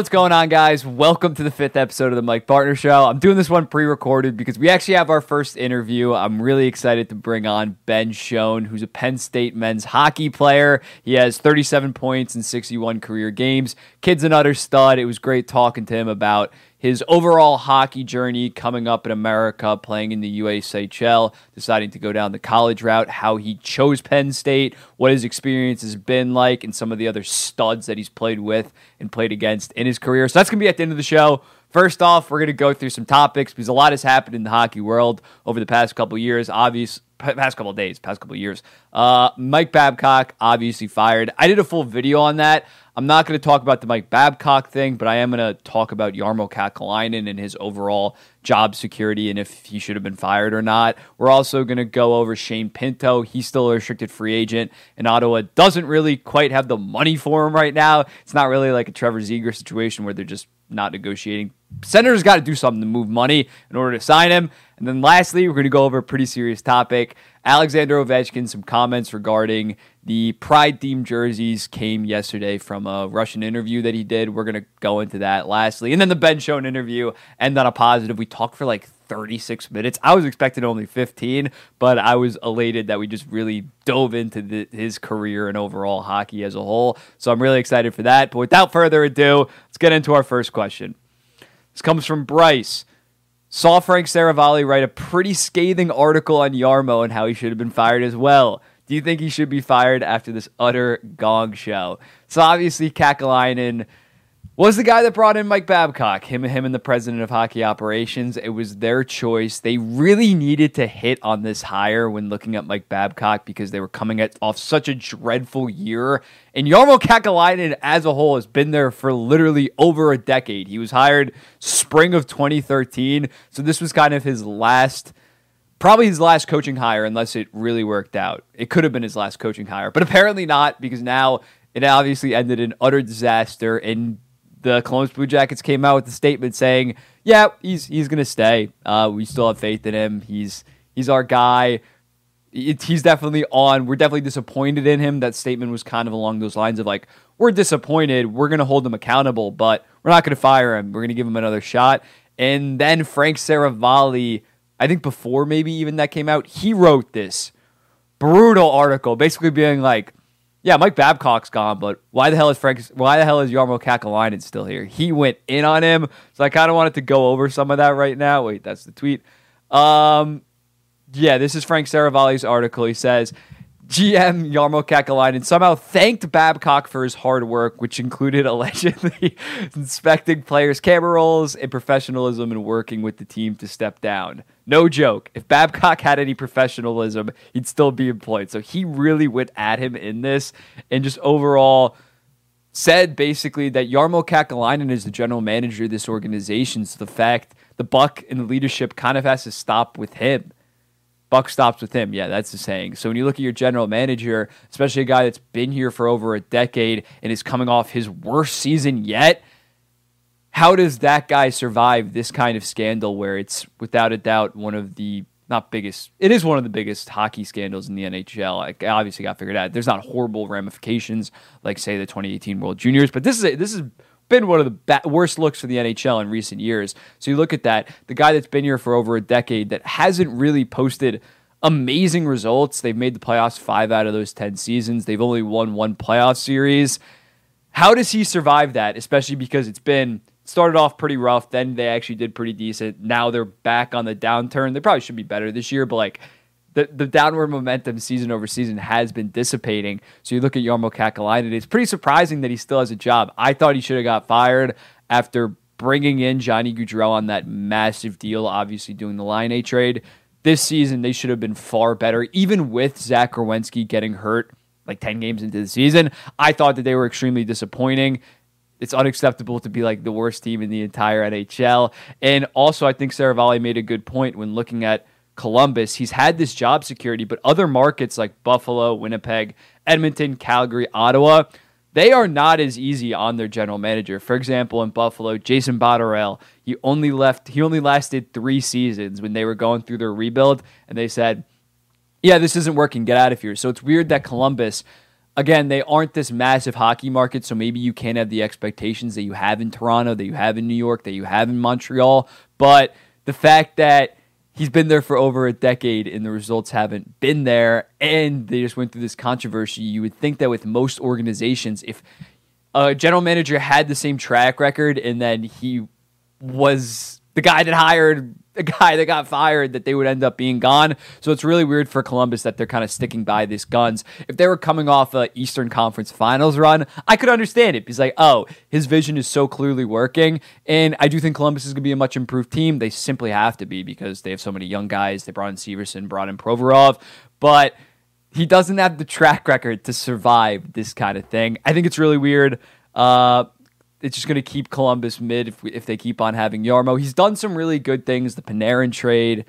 what's going on, guys? Welcome to the fifth episode of the Mike Bartner Show. I'm doing this one pre recorded because we actually have our first interview. I'm really excited to bring on Ben Schoen, who's a Penn State men's hockey player. He has 37 points in 61 career games. Kid's an utter stud. It was great talking to him about his overall hockey journey coming up in America, playing in the USHL, deciding to go down the college route, how he chose Penn State, what his experience has been like, and some of the other studs that he's played with and played against in his career. So that's going to be at the end of the show. First off, we're going to go through some topics because a lot has happened in the hockey world over the past couple years. Obvious, past couple days, past couple years. Uh, Mike Babcock obviously fired. I did a full video on that. I'm not going to talk about the Mike Babcock thing, but I am going to talk about Jarmo Kekalainen and his overall job security and if he should have been fired or not. We're also going to go over Shane Pinto. He's still a restricted free agent, and Ottawa doesn't really quite have the money for him right now. It's not really like a Trevor Zegras situation where they're just not negotiating. Senators got to do something to move money in order to sign him. And then lastly, we're going to go over a pretty serious topic. Alexander Ovechkin, some comments regarding the pride themed jerseys came yesterday from a Russian interview that he did. We're going to go into that lastly. And then the Ben Schoen interview, and on a positive. We talked for like 36 minutes. I was expecting only 15, but I was elated that we just really dove into the, his career and overall hockey as a whole. So I'm really excited for that. But without further ado, let's get into our first question. This comes from Bryce. Saw Frank Seravalli write a pretty scathing article on Jarmo and how he should have been fired as well. Do you think he should be fired after this utter gong show? So obviously, Kekalainen was the guy that brought in Mike Babcock, him, him and the president of hockey operations. It was their choice. They really needed to hit on this hire when looking at Mike Babcock because they were coming at, off such a dreadful year. And Jarmo Kekalainen as a whole has been there for literally over a decade. He was hired spring of 2013, so this was kind of his last probably his last coaching hire unless it really worked out. It could have been his last coaching hire, but apparently not because now it obviously ended in utter disaster and the Columbus Blue Jackets came out with a statement saying, "Yeah, he's he's to stay. Uh, we still have faith in him. He's he's our guy. It, he's definitely on. We're definitely disappointed in him." That statement was kind of along those lines of like, "We're disappointed. We're to hold him accountable, but we're not to fire him. We're to give him another shot." And then Frank Seravalli, I think before maybe even that came out, he wrote this brutal article, basically being like yeah, Mike Babcock's gone, but why the hell is Frank? Why the hell is Jarmo Kekalainen still here? He went in on him, so I kind of wanted to go over some of that right now. Wait, that's the tweet. Um, yeah, this is Frank Seravalli's article. He says GM Jarmo Kekalainen somehow thanked Babcock for his hard work, which included allegedly inspecting players' camera rolls and professionalism and working with the team to step down. No joke. If Babcock had any professionalism, he'd still be employed. So he really went at him in this and just overall said basically that Jarmo Kekalainen is the general manager of this organization. So the fact the buck and the leadership kind of has to stop with him buck stops with him. Yeah, that's the saying. So when you look at your general manager, especially a guy that's been here for over a decade and is coming off his worst season yet, how does that guy survive this kind of scandal where it's without a doubt one of the not biggest it is one of the biggest hockey scandals in the NHL. Like obviously got figured out. There's not horrible ramifications like say the 2018 World Juniors, but this is a, this is been one of the ba- worst looks for the NHL in recent years. So you look at that, the guy that's been here for over a decade that hasn't really posted amazing results. They've made the playoffs five out of those 10 seasons. They've only won one playoff series. How does he survive that, especially because it's been started off pretty rough, then they actually did pretty decent. Now they're back on the downturn. They probably should be better this year, but like the, the downward momentum season over season has been dissipating. So you look at Jarmo Kekalainen, it's pretty surprising that he still has a job. I thought he should have got fired after bringing in Johnny Gaudreau on that massive deal, obviously doing the Laine trade. This season, they should have been far better, even with Zach Werenski getting hurt like 10 games into the season. I thought that they were extremely disappointing. It's unacceptable to be like the worst team in the entire NHL. And also, I think Seravalli made a good point when looking at – Columbus. He's had this job security, but other markets like Buffalo, Winnipeg, Edmonton, Calgary, Ottawa, they are not as easy on their general manager. For example, in Buffalo, Jason Botterill, he only left he only lasted 3 seasons when they were going through their rebuild and they said, "Yeah, this isn't working. Get out of here." So it's weird that Columbus again, they aren't this massive hockey market, so maybe you can't have the expectations that you have in Toronto, that you have in New York, that you have in Montreal. But the fact that he's been there for over a decade and the results haven't been there, and they just went through this controversy, you would think that with most organizations, if a general manager had the same track record and then he was the guy that hired the guy that got fired that they would end up being gone. So it's really weird for Columbus that they're kind of sticking by these guns. If they were coming off a Eastern Conference Finals run, I could understand it He's like, oh, his vision is so clearly working, and I do think Columbus is going to be a much improved team. They simply have to be because they have so many young guys. They brought in Severson, brought in Provorov, but he doesn't have the track record to survive this kind of thing. I think it's really weird. Uh, it's just going to keep Columbus mid if, we, if they keep on having Jarmo. He's done some really good things. The Panarin trade,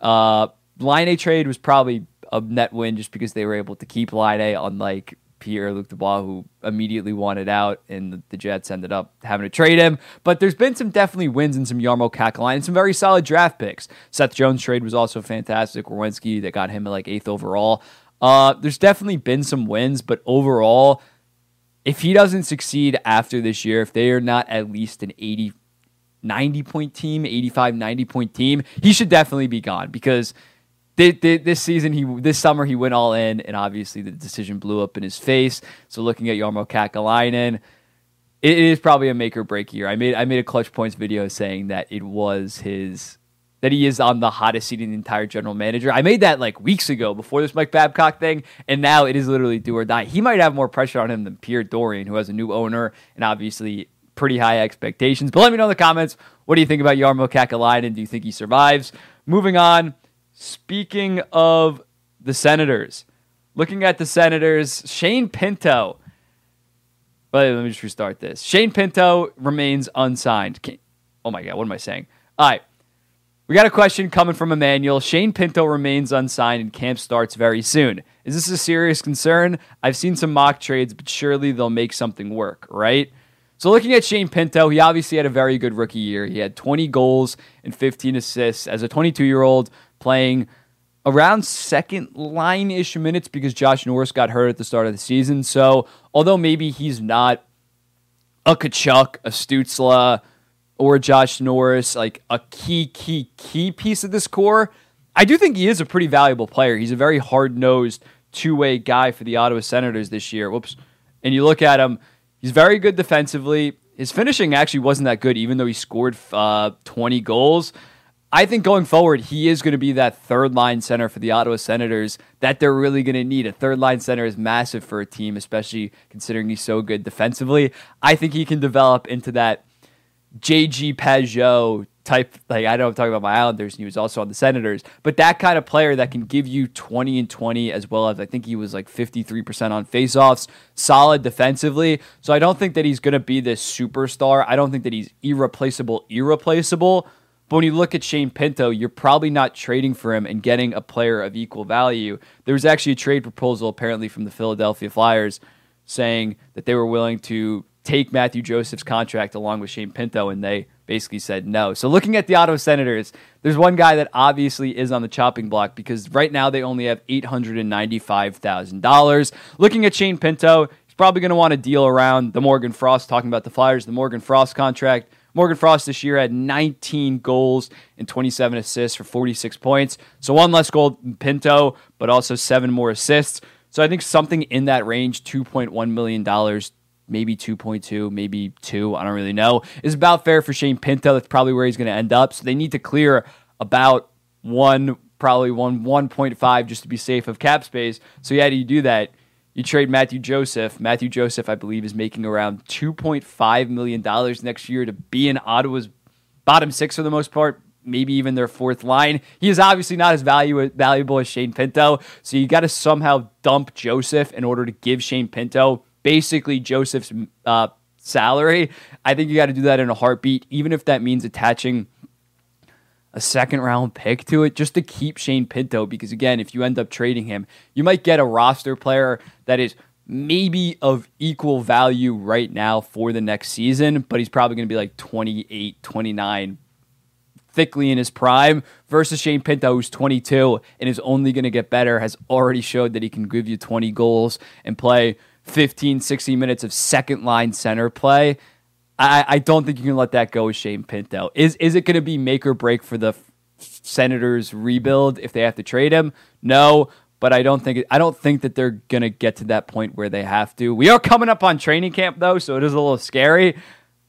uh, Laine trade was probably a net win just because they were able to keep Laine, unlike Pierre Luc Dubois, who immediately wanted out, and the, the, Jets ended up having to trade him. But there's been some definitely wins and some Jarmo Kekalainen and some very solid draft picks. Seth Jones trade was also fantastic. Werenski that got him at like eighth overall. Uh, there's definitely been some wins, but overall, if he doesn't succeed after this year, if they are not at least an 80, 90 point team, 85, 90 point team, he should definitely be gone because this season, he this summer, he went all in, and obviously the decision blew up in his face. So looking at Jarmo Kekalainen, it is probably a make or break year. I made I made a clutch points video saying that it was his that he is on the hottest seat in the entire general manager. I made that like weeks ago before this Mike Babcock thing, and now it is literally do or die. He might have more pressure on him than Pierre Dorion, who has a new owner and obviously pretty high expectations. But let me know in the comments what do you think about Jarmo Kekalainen? Do you think he survives? Moving on, speaking of the Senators, looking at the Senators, Shane Pinto. But let me just restart this. Shane Pinto remains unsigned. Oh my God, what am I saying? All right. We got a question coming from Emmanuel. Shane Pinto remains unsigned and camp starts very soon. Is this a serious concern? I've seen some mock trades, but surely they'll make something work, right? So, looking at Shane Pinto, he obviously had a very good rookie year. He had 20 goals and 15 assists as a 22 year old playing around second line ish minutes because Josh Norris got hurt at the start of the season. So, although maybe he's not a Tkachuk, a Stützle, or Josh Norris like a key, key, key piece of this core, I do think he is a pretty valuable player. He's a very hard nosed two way guy for the Ottawa Senators this year. Whoops. And you look at him, he's very good defensively. His finishing actually wasn't that good, even though he scored uh, 20 goals. I think going forward, he is going to be that third line center for the Ottawa Senators that they're really going to need. A third line center is massive for a team, especially considering he's so good defensively. I think he can develop into that JG Pageau type like I know I'm talking about my Islanders and he was also on the Senators, but that kind of player that can give you 20 and 20 as well as I think he was like 53% on faceoffs, solid defensively. So I don't think that he's going to be this superstar. I don't think that he's irreplaceable irreplaceable. But when you look at Shane Pinto, you're probably not trading for him and getting a player of equal value. There was actually a trade proposal apparently from the Philadelphia Flyers saying that they were willing to take Matthew Joseph's contract along with Shane Pinto, and they basically said no. So looking at the Ottawa Senators, there's one guy that obviously is on the chopping block because right now they only have $895,000. Looking at Shane Pinto, he's probably going to want to deal around the Morgan Frost, talking about the Flyers, the Morgan Frost contract. Morgan Frost this year had 19 goals and 27 assists for 46 points. So one less goal than Pinto, but also seven more assists. So I think something in that range, $2.1 million maybe 2.2, maybe 2, I don't really know, is about fair for Shane Pinto. That's probably where he's going to end up. So they need to clear about 1 probably 1 1.5 just to be safe of cap space. So yeah, do you do that? You trade Matthew Joseph. Matthew Joseph, I believe, is making around $2.5 million next year to be in Ottawa's bottom six for the most part, maybe even their fourth line. He is obviously not as value, valuable as Shane Pinto. So you got to somehow dump Joseph in order to give Shane Pinto basically Joseph's uh, salary. I think you got to do that in a heartbeat, even if that means attaching a second round pick to it just to keep Shane Pinto. Because again, if you end up trading him, you might get a roster player that is maybe of equal value right now for the next season, but he's probably going to be like 28, 29 thickly in his prime versus Shane Pinto, who's 22 and is only going to get better, has already showed that he can give you 20 goals and play 15, 16 minutes of second line center play. I, I don't think you can let that go with Shane Pinto. Is is it going to be make or break for the Senators rebuild if they have to trade him? No, but I don't think I don't think that they're going to get to that point where they have to. We are coming up on training camp though, so it is a little scary.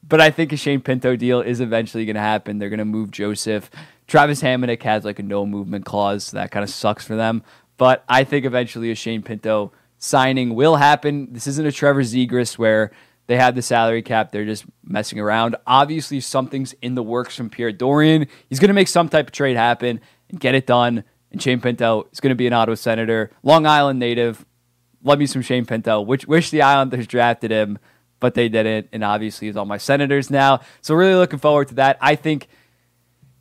But I think a Shane Pinto deal is eventually going to happen. They're going to move Joseph. Travis Hamonic has like a no movement clause, so that kind of sucks for them. But I think eventually a Shane Pinto signing will happen. This isn't a Trevor Zegras where they have the salary cap. They're just messing around. Obviously, something's in the works from Pierre Dorion. He's going to make some type of trade happen and get it done. And Shane Pinto is going to be an Ottawa Senator, Long Island native. Love me some Shane Pinto. Which wish the Islanders drafted him, but they didn't. And obviously, he's on my Senators now. So really looking forward to that. I think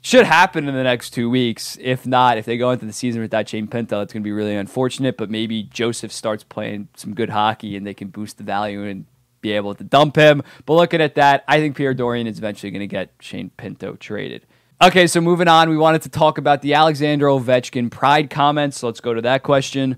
should happen in the next two weeks. If not, if they go into the season without Shane Pinto, it's going to be really unfortunate. But maybe Joseph starts playing some good hockey and they can boost the value and be able to dump him. But looking at that, I think Pierre Dorion is eventually going to get Shane Pinto traded. Okay, so moving on, we wanted to talk about the Alexander Ovechkin pride comments. So let's go to that question.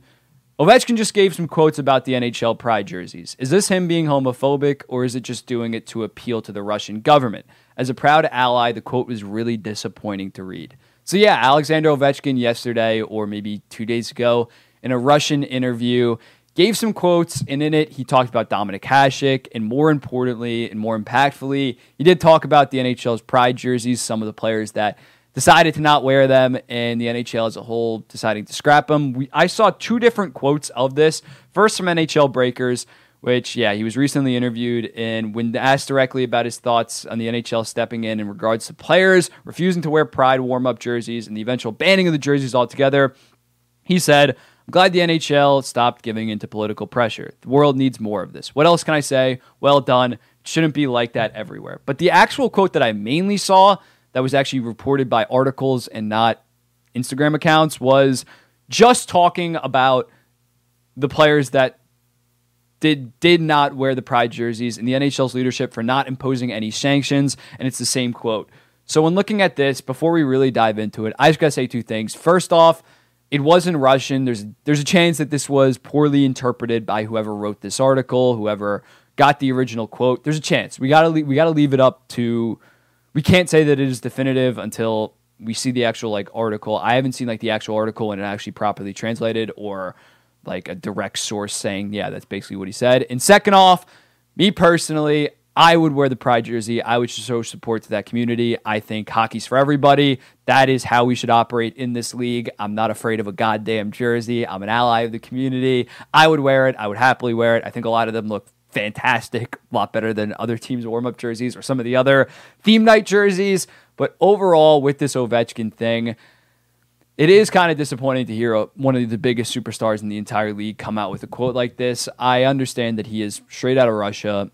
Ovechkin just gave some quotes about the NHL pride jerseys. Is this him being homophobic, or is it just doing it to appeal to the Russian government? As a proud ally, the quote was really disappointing to read. So, yeah, Alexander Ovechkin yesterday, or maybe two days ago, in a Russian interview, gave some quotes, and in it, he talked about Dominic Hasek, and more importantly and more impactfully, he did talk about the NHL's pride jerseys, some of the players that decided to not wear them, and the NHL as a whole deciding to scrap them. We, I saw two different quotes of this. First from NHL Breakers, which, yeah, he was recently interviewed, and when asked directly about his thoughts on the NHL stepping in in regards to players refusing to wear pride warm up jerseys and the eventual banning of the jerseys altogether, he said, I'm glad the NHL stopped giving into political pressure. The world needs more of this. What else can I say? Well done. It shouldn't be like that everywhere. But the actual quote that I mainly saw that was actually reported by articles and not Instagram accounts was just talking about the players that did did not wear the pride jerseys and the NHL's leadership for not imposing any sanctions and it's the same quote. So when looking at this before we really dive into it, I just got to say two things. First off, it was in Russian. There's there's a chance that this was poorly interpreted by whoever wrote this article, whoever got the original quote. There's a chance. We gotta we gotta leave it up to. We can't say that it is definitive until we see the actual like article. I haven't seen like the actual article and it actually properly translated or like a direct source saying yeah that's basically what he said. And second off, me personally, I would wear the Pride jersey. I would show support to that community. I think hockey's for everybody. That is how we should operate in this league. I'm not afraid of a goddamn jersey. I'm an ally of the community. I would wear it. I would happily wear it. I think a lot of them look fantastic, a lot better than other teams' warm up jerseys or some of the other theme night jerseys. But overall, with this Ovechkin thing, it is kind of disappointing to hear uh, one of the biggest superstars in the entire league come out with a quote like this. I understand that he is straight out of Russia.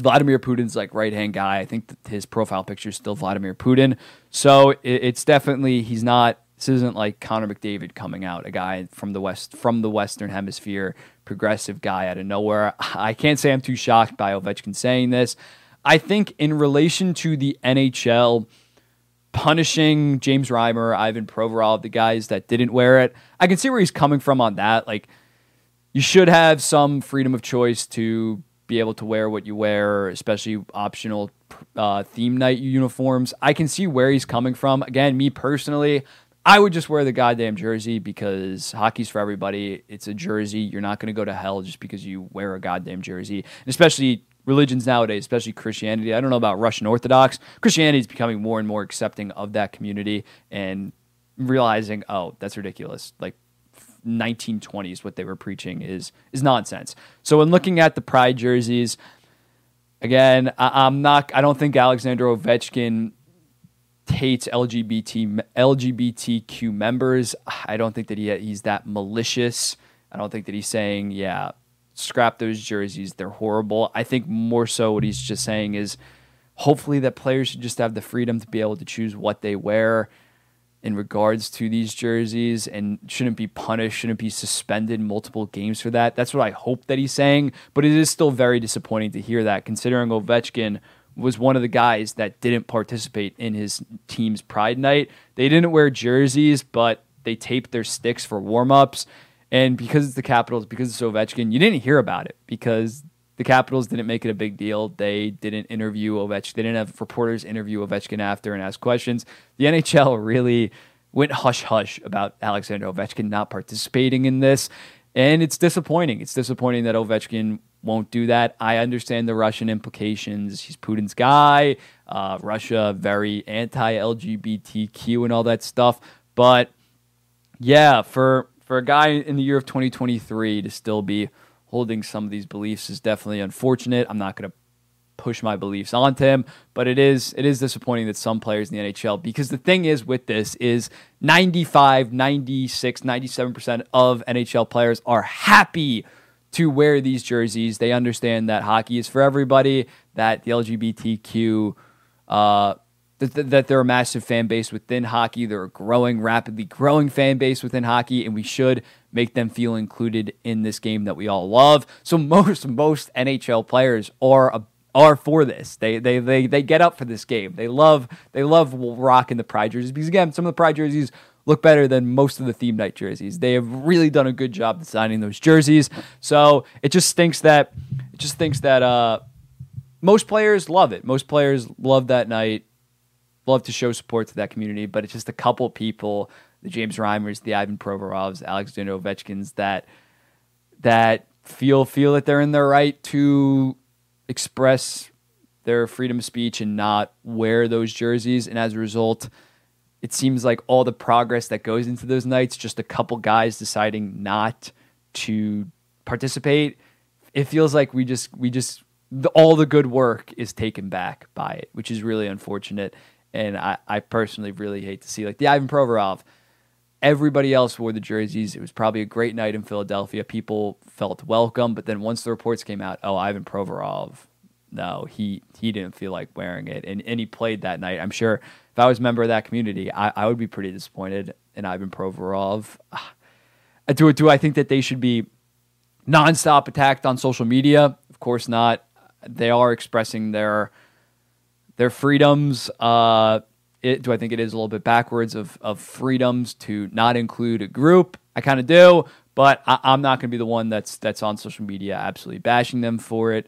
Vladimir Putin's like right hand guy. I think his profile picture is still Vladimir Putin. So it, it's definitely he's not. This isn't like Connor McDavid coming out, a guy from the west from the Western Hemisphere, progressive guy out of nowhere. I can't say I'm too shocked by Ovechkin saying this. I think in relation to the NHL punishing James Reimer, Ivan Provorov, the guys that didn't wear it, I can see where he's coming from on that. Like you should have some freedom of choice to be able to wear what you wear, especially optional uh, theme night uniforms. I can see where he's coming from. Again, me personally, I would just wear the goddamn jersey because hockey's for everybody. It's a jersey. You're not going to go to hell just because you wear a goddamn jersey. And especially religions nowadays, especially Christianity. I don't know about Russian Orthodox. Christianity is becoming more and more accepting of that community and realizing, oh, that's ridiculous. Like 1920s what they were preaching is is nonsense. So when looking at the pride jerseys, again, I, am not. I don't think Alexander Ovechkin hates LGBT LGBTQ members. I don't think that he he's that malicious. I don't think that he's saying, yeah, scrap those jerseys. They're horrible. I think more so what he's just saying is hopefully that players should just have the freedom to be able to choose what they wear in regards to these jerseys and shouldn't be punished, shouldn't be suspended multiple games for that. That's what I hope that he's saying, but it is still very disappointing to hear that considering Ovechkin was one of the guys that didn't participate in his team's pride night. They didn't wear jerseys, but they taped their sticks for warm-ups. And because it's the Capitals, because it's Ovechkin, you didn't hear about it because the Capitals didn't make it a big deal. They didn't interview Ovechkin. They didn't have reporters interview Ovechkin after and ask questions. The NHL really went hush hush about Alexander Ovechkin not participating in this. And it's disappointing. It's disappointing that Ovechkin won't do that. I understand the Russian implications. He's Putin's guy. Uh, Russia, very anti LGBTQ and all that stuff. But yeah, for for a guy in the year of 2023 to still be holding some of these beliefs is definitely unfortunate. I'm not going to push my beliefs onto him, but it is it is disappointing that some players in the NHL because the thing is with this is 95, 96, 97% of NHL players are happy to wear these jerseys. They understand that hockey is for everybody, that the LGBTQ uh, that, that they're a massive fan base within hockey. They're a growing, rapidly growing fan base within hockey, and we should make them feel included in this game that we all love. So most most NHL players are a, are for this. They, they they they get up for this game. They love they love rocking the pride jerseys because again, some of the pride jerseys look better than most of the theme night jerseys. They have really done a good job designing those jerseys. So it just stinks that it just thinks that uh, most players love it. Most players love that night love to show support to that community, but it's just a couple people, the James Reimers, the Ivan Provorovs, Alexander Ovechkins, that that feel feel that they're in their right to express their freedom of speech and not wear those jerseys, and as a result. It seems like all the progress that goes into those nights, just a couple guys deciding not to participate. It feels like we just we just the, all the good work is taken back by it, which is really unfortunate. And I, I personally really hate to see like the Ivan Provorov. Everybody else wore the jerseys. It was probably a great night in Philadelphia. People felt welcome, but then once the reports came out, oh, Ivan Provorov, no, he he didn't feel like wearing it, and and he played that night. I'm sure if I was a member of that community, I, I would be pretty disappointed in Ivan Provorov. Uh, do do I think that they should be nonstop attacked on social media? Of course not. They are expressing their their freedoms. Uh, it, do I think it is a little bit backwards of of freedoms to not include a group? I kind of do, but I, am not going to be the one that's that's on social media absolutely bashing them for it.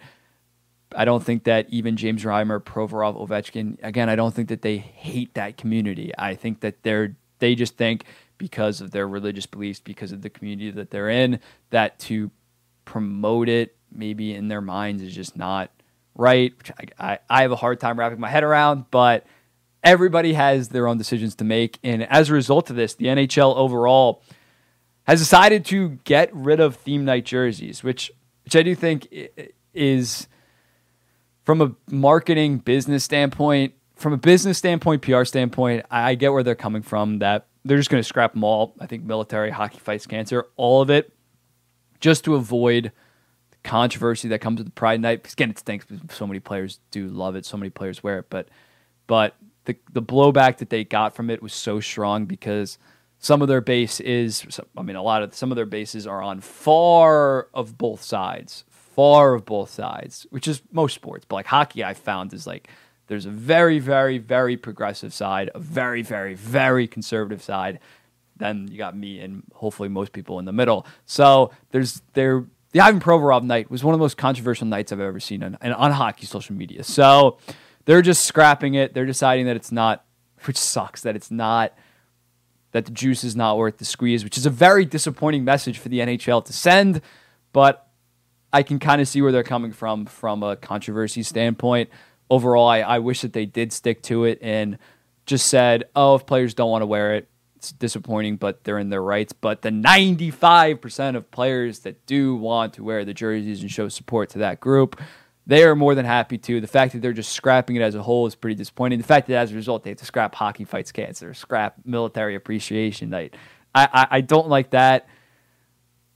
I don't think that even James Reimer, Provorov, Ovechkin, again, I don't think that they hate that community. I think that they're they just think because of their religious beliefs, because of the community that they're in, that to promote it maybe in their minds is just not right? I, I, I have a hard time wrapping my head around, but everybody has their own decisions to make. And as a result of this, the NHL overall has decided to get rid of theme night jerseys, which which I do think is from a marketing business standpoint, from a business standpoint, PR standpoint, I get where they're coming from. That they're just going to scrap them all. I think military, hockey fights cancer, all of it, just to avoid controversy that comes with the Pride Night. Because again, it stinks so many players do love it, so many players wear it, but but the the blowback that they got from it was so strong because some of their base is I mean a lot of some of their bases are on far of both sides, far of both sides, which is most sports. But like hockey, I found is like there's a very very very progressive side, a very very very conservative side. Then you got me and hopefully most people in the middle. So there's there the Ivan Provorov night was one of the most controversial nights I've ever seen on, on hockey social media. So they're just scrapping it. They're deciding that it's not, which sucks, that it's not, that the juice is not worth the squeeze, which is a very disappointing message for the NHL to send. But I can kind of see where they're coming from from a controversy standpoint. Overall, I, I wish that they did stick to it and just said, oh, if players don't want to wear it, it's disappointing, but they're in their rights. But the 95% of players that do want to wear the jerseys and show support to that group, they are more than happy to. The fact that they're just scrapping it as a whole is pretty disappointing. The fact that as a result they have to scrap Hockey Fights Cancer, scrap Military Appreciation Night, I, I, I don't like that.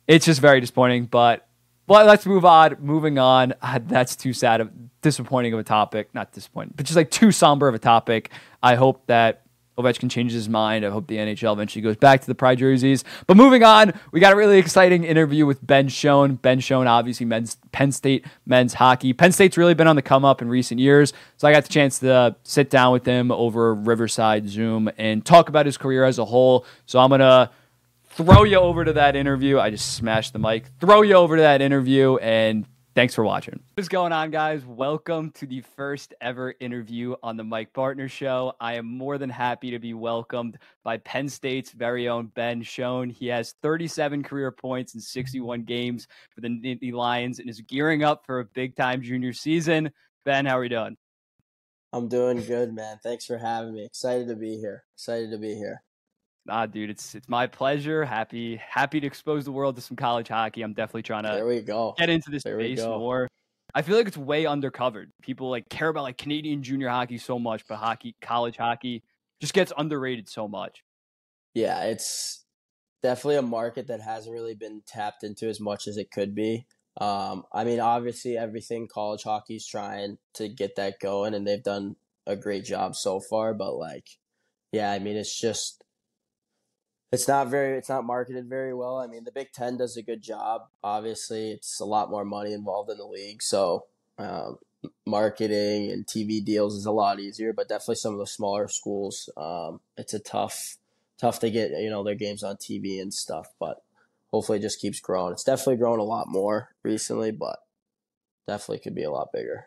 It's just very disappointing. But but let's move on. Moving on. that's too sad. Of, disappointing of a topic. Not disappointing, but just like too somber of a topic. I hope that Ovechkin changes his mind. I hope the NHL eventually goes back to the Pride jerseys. But moving on, we got a really exciting interview with Ben Schoen. Ben Schoen, obviously, men's Penn State men's hockey. Penn State's really been on the come up in recent years. So I got the chance to uh, sit down with him over Riverside Zoom and talk about his career as a whole. So I'm to throw you over to that interview. I just smashed the mic. Throw you over to that interview and Thanks for watching. What's going on, guys? Welcome to the first ever interview on the Mike Bartner Show. I am more than happy to be welcomed by Penn State's very own Ben Schoen. He has 37 career points in 61 games for the Nittany Lions and is gearing up for a big time junior season. Ben, how are you doing? I'm doing good, man. Thanks for having me. Excited to be here. Excited to be here. Ah, dude, it's it's my pleasure. Happy happy to expose the world to some college hockey. I'm definitely trying to there we go. get into this there space more. I feel like it's way undercovered. People like care about like Canadian junior hockey so much, but hockey, college hockey, just gets underrated so much. Yeah, it's definitely a market that hasn't really been tapped into as much as it could be. Um, I mean, obviously, everything college hockey's trying to get that going, and they've done a great job so far. But like, yeah, I mean, it's just it's not very it's not marketed very well. I mean, the Big Ten does a good job. Obviously, it's a lot more money involved in the league, so um, marketing and TV deals is a lot easier. But definitely some of the smaller schools, um, it's a tough tough to get you know their games on TV and stuff. But hopefully, it just keeps growing. It's definitely grown a lot more recently, but definitely could be a lot bigger.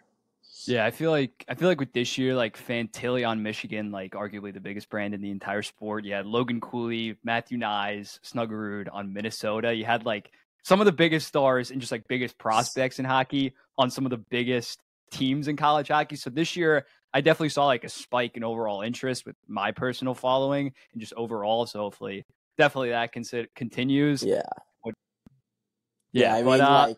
Yeah, I feel like I feel like with this year, like Fantilli on Michigan, like arguably the biggest brand in the entire sport. You had Logan Cooley, Matthew Knies, Snuggerud on Minnesota. You had like some of the biggest stars and just like biggest prospects in hockey on some of the biggest teams in college hockey. So this year, I definitely saw like a spike in overall interest with my personal following and just overall. So hopefully, definitely that consider continues. Yeah. Yeah, yeah I mean, uh, like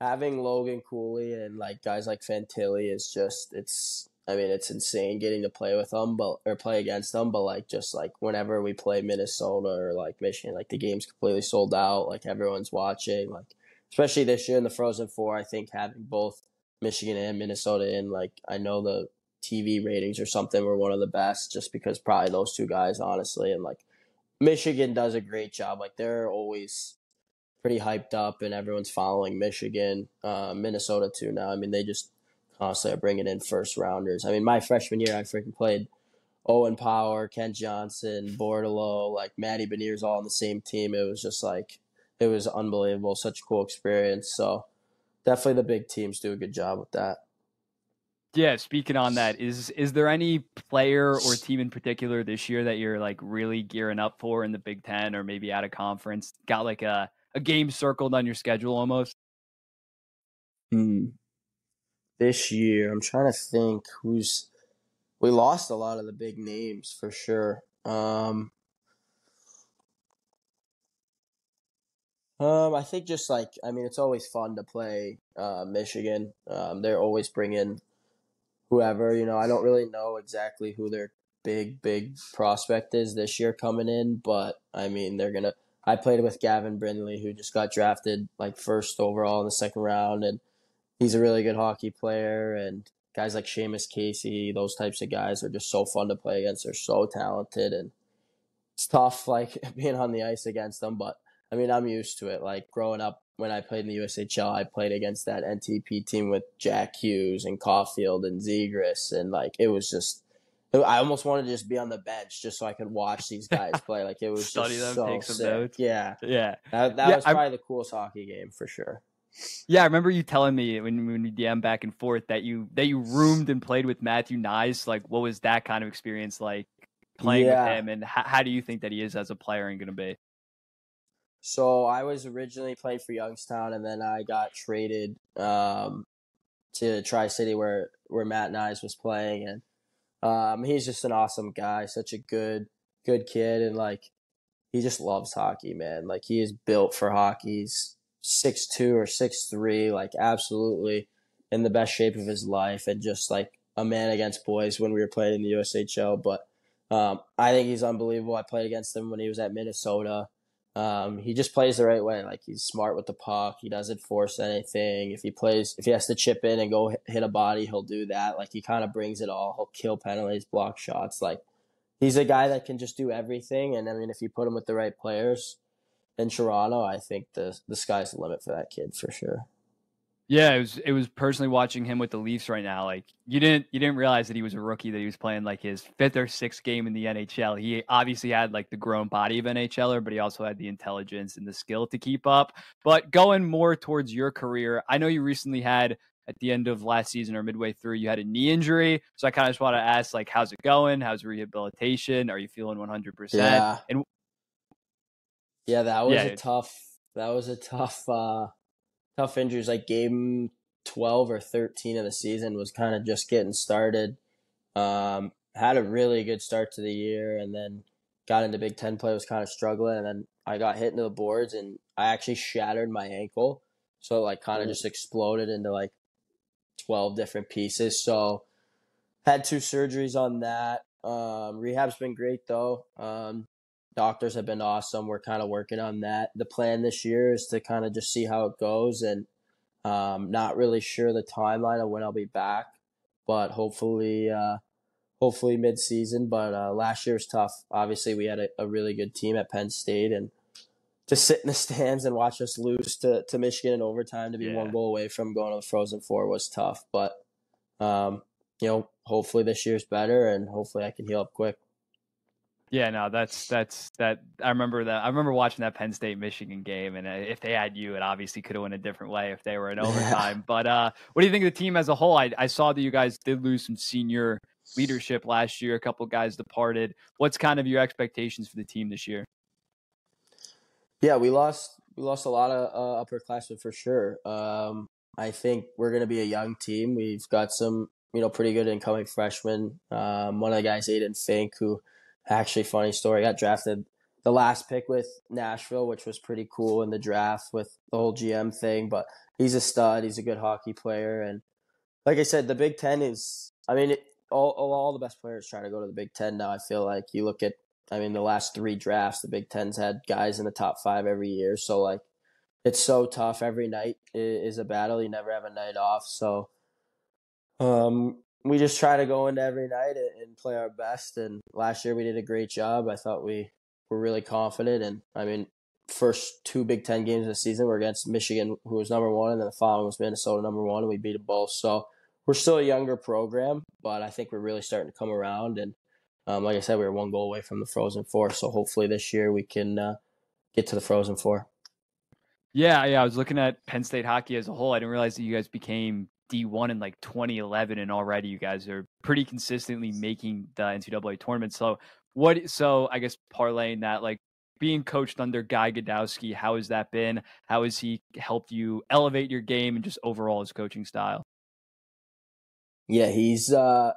having Logan Cooley and like guys like Fantilli is just it's I mean it's insane getting to play with them but or play against them but like just like whenever we play Minnesota or like Michigan like the game's completely sold out like everyone's watching like especially this year in the Frozen 4 I think having both Michigan and Minnesota in like I know the TV ratings or something were one of the best just because probably those two guys honestly and like Michigan does a great job like they're always pretty hyped up, and everyone's following Michigan, uh, Minnesota too now. I mean, they just constantly are bringing in first rounders. I mean, my freshman year, I freaking played Owen Power, Kent Johnson, Bordeleau, like Matty Beniers all on the same team. It was just like it was unbelievable, such a cool experience. So definitely the big teams do a good job with that. Yeah, speaking on that, is is there any player or team in particular this year that you're like really gearing up for in the Big Ten or maybe at a conference? Got like a a game circled on your schedule almost? Hmm. This year, I'm trying to think who's. We lost a lot of the big names for sure. Um, um, I think just like I mean, it's always fun to play uh, Michigan. Um, they're always bringing whoever. You know, I don't really know exactly who their big big prospect is this year coming in, but I mean, they're gonna I played with Gavin Brindley, who just got drafted like first overall in the second round, and he's a really good hockey player. And guys like Seamus Casey, those types of guys are just so fun to play against. They're so talented, and it's tough like being on the ice against them. But I mean, I'm used to it. Like growing up when I played in the USHL, I played against that NTDP team with Jack Hughes and Caufield and Zegras, and like it was just I almost wanted to just be on the bench just so I could watch these guys play. Like it was Study just them, so take some sick. notes. Yeah, yeah. That, that yeah, was probably I, the coolest hockey game for sure. Yeah, I remember you telling me when when we DM back and forth that you that you roomed and played with Matthew Knies. Like, what was that kind of experience like playing yeah. with him, and how, how do you think that he is as a player and going to be? So I was originally playing for Youngstown, and then I got traded um, to Tri City where where Matt Knies was playing, and um, he's just an awesome guy, such a good, good kid, and like he just loves hockey, man. Like he is built for hockey. He's six two or six three, like absolutely in the best shape of his life, and just like a man against boys when we were playing in the USHL. But um, I think he's unbelievable. I played against him when he was at Minnesota. Um, he just plays the right way. Like he's smart with the puck. He doesn't force anything. If he plays, if he has to chip in and go hit a body, he'll do that. Like he kind of brings it all. He'll kill penalties, block shots. Like he's a guy that can just do everything. And I mean, if you put him with the right players in Toronto, I think the the sky's the limit for that kid for sure. Yeah, it was it was personally watching him with the Leafs right now. Like you didn't you didn't realize that he was a rookie that he was playing like his fifth or sixth game in the NHL. He obviously had like the grown body of NHLer, but he also had the intelligence and the skill to keep up. But going more towards your career, I know you recently had at the end of last season or midway through, you had a knee injury. So I kind of just want to ask, like, how's it going? How's rehabilitation? Are you feeling 100%? Yeah. And yeah, that was Yeah, a tough. That was a tough, uh tough injuries. Like game twelve or thirteen of the season was kind of just getting started. Um, had a really good start to the year, and then got into Big Ten play. Was kind of struggling, and then I got hit into the boards, and I actually shattered my ankle. So it, like kind of just exploded into like twelve different pieces. So had two surgeries on that. Um, rehab's been great though. Um, doctors have been awesome. We're kind of working on that. The plan this year is to kind of just see how it goes and um, not really sure the timeline of when I'll be back, but hopefully, uh, hopefully mid season. But uh, last year was tough. Obviously, we had a, a really good team at Penn State and to sit in the stands and watch us lose to, to Michigan in overtime to be Yeah. one goal away from going to the Frozen Four was tough. But, um, you know, hopefully this year's better and hopefully I can heal up quick. Yeah, no, that's that's that. I remember that. I remember watching that Penn State Michigan game, and uh, if they had you, it obviously could have went a different way if they were in Yeah. overtime. But uh, what do you think of the team as a whole? I, I saw that you guys did lose some senior leadership last year. A couple guys departed. What's kind of your expectations for the team this year? Yeah, we lost we lost a lot of uh, upperclassmen for sure. Um, I think we're going to be a young team. We've got some you know pretty good incoming freshmen. Um, one of the guys, Aiden Fink, who actually funny story, I got drafted the last pick with Nashville, which was pretty cool in the draft with the whole GM thing. But he's a stud. He's a good hockey player, and like I said, the Big Ten is. I mean, it, all all all the best players try to go to the Big Ten now. I feel like you look at I mean, the last three drafts, the Big Ten's had guys in the top five every year. So, like, it's so tough. Every night is a battle. You never have a night off. So, um, we just try to go into every night and, play our best. And last year we did a great job. I thought we were really confident. And I mean, first two Big Ten games of the season were against Michigan, who was number one, and then the following was Minnesota, number one, and we beat them both. So, we're still a younger program, but I think we're really starting to come around. And um, like I said, we were one goal away from the Frozen Four, so hopefully this year we can uh, get to the Frozen Four. Yeah, yeah. I was looking at Penn State hockey as a whole. I didn't realize that you guys became D1 in like 2011, and already you guys are pretty consistently making the NCAA tournament. So, what? So, I guess parlaying that, like being coached under Guy Gadowsky, how has that been? How has he helped you elevate your game and just overall his coaching style? Yeah, he's uh,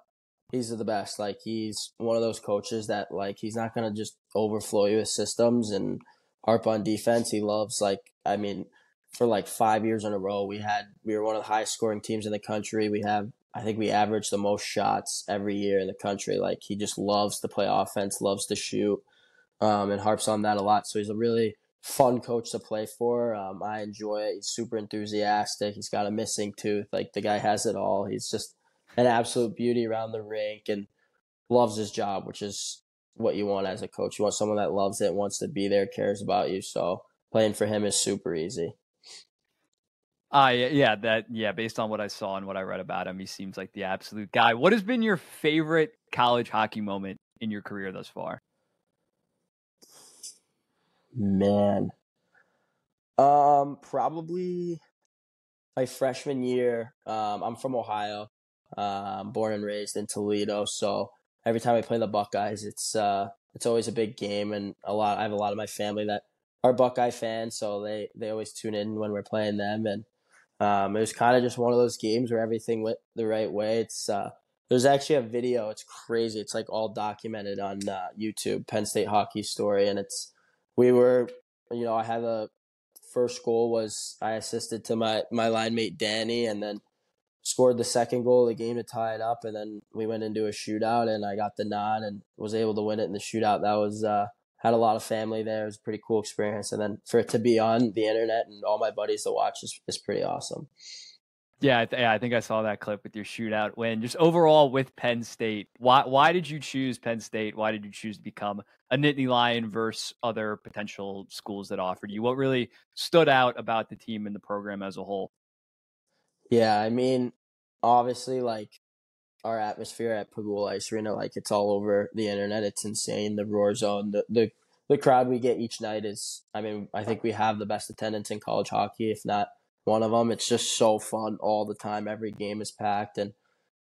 he's the best. Like he's one of those coaches that like he's not gonna just overflow you with systems and harp on defense. He loves like I mean, for like five years in a row, we had we were one of the highest scoring teams in the country. We have I think we average the most shots every year in the country. Like he just loves to play offense, loves to shoot, um, and harps on that a lot. So he's a really fun coach to play for. Um, I enjoy it. He's super enthusiastic. He's got a missing tooth. Like the guy has it all. He's just an absolute beauty around the rink and loves his job, which is what you want as a coach. You want someone that loves it, wants to be there, cares about you. So playing for him is super easy. Yeah, yeah, that yeah. Based on what I saw and what I read about him, he seems like the absolute guy. What has been your favorite college hockey moment in your career thus far? Man. Um, probably my freshman year. Um, I'm from Ohio. Um, born and raised in Toledo. So every time we play the Buckeyes, it's uh, it's always a big game, and a lot. I have a lot of my family that are Buckeye fans, so they they always tune in when we're playing them, and um, it was kind of just one of those games where everything went the right way. It's uh, there's actually a video. It's crazy. It's like all documented on uh, YouTube. Penn State hockey story, and it's we were, you know, I had a first goal was I assisted to my my line mate Danny, and then scored the second goal of the game to tie it up, and then we went into a shootout, and I got the nod and was able to win it in the shootout. That was uh, had a lot of family there. It was a pretty cool experience, and then for it to be on the internet and all my buddies to watch is is pretty awesome. Yeah, I th- yeah, I think I saw that clip with your shootout win. Just overall with Penn State, why why did you choose Penn State? Why did you choose to become a Nittany Lion versus other potential schools that offered you? What really stood out about the team and the program as a whole? Yeah, I mean, obviously, like our atmosphere at Pegula Ice Arena, like it's all over the internet. It's insane. The roar zone, the the the crowd we get each night is. I mean, I think we have the best attendance in college hockey, if not one of them. It's just so fun all the time. Every game is packed, and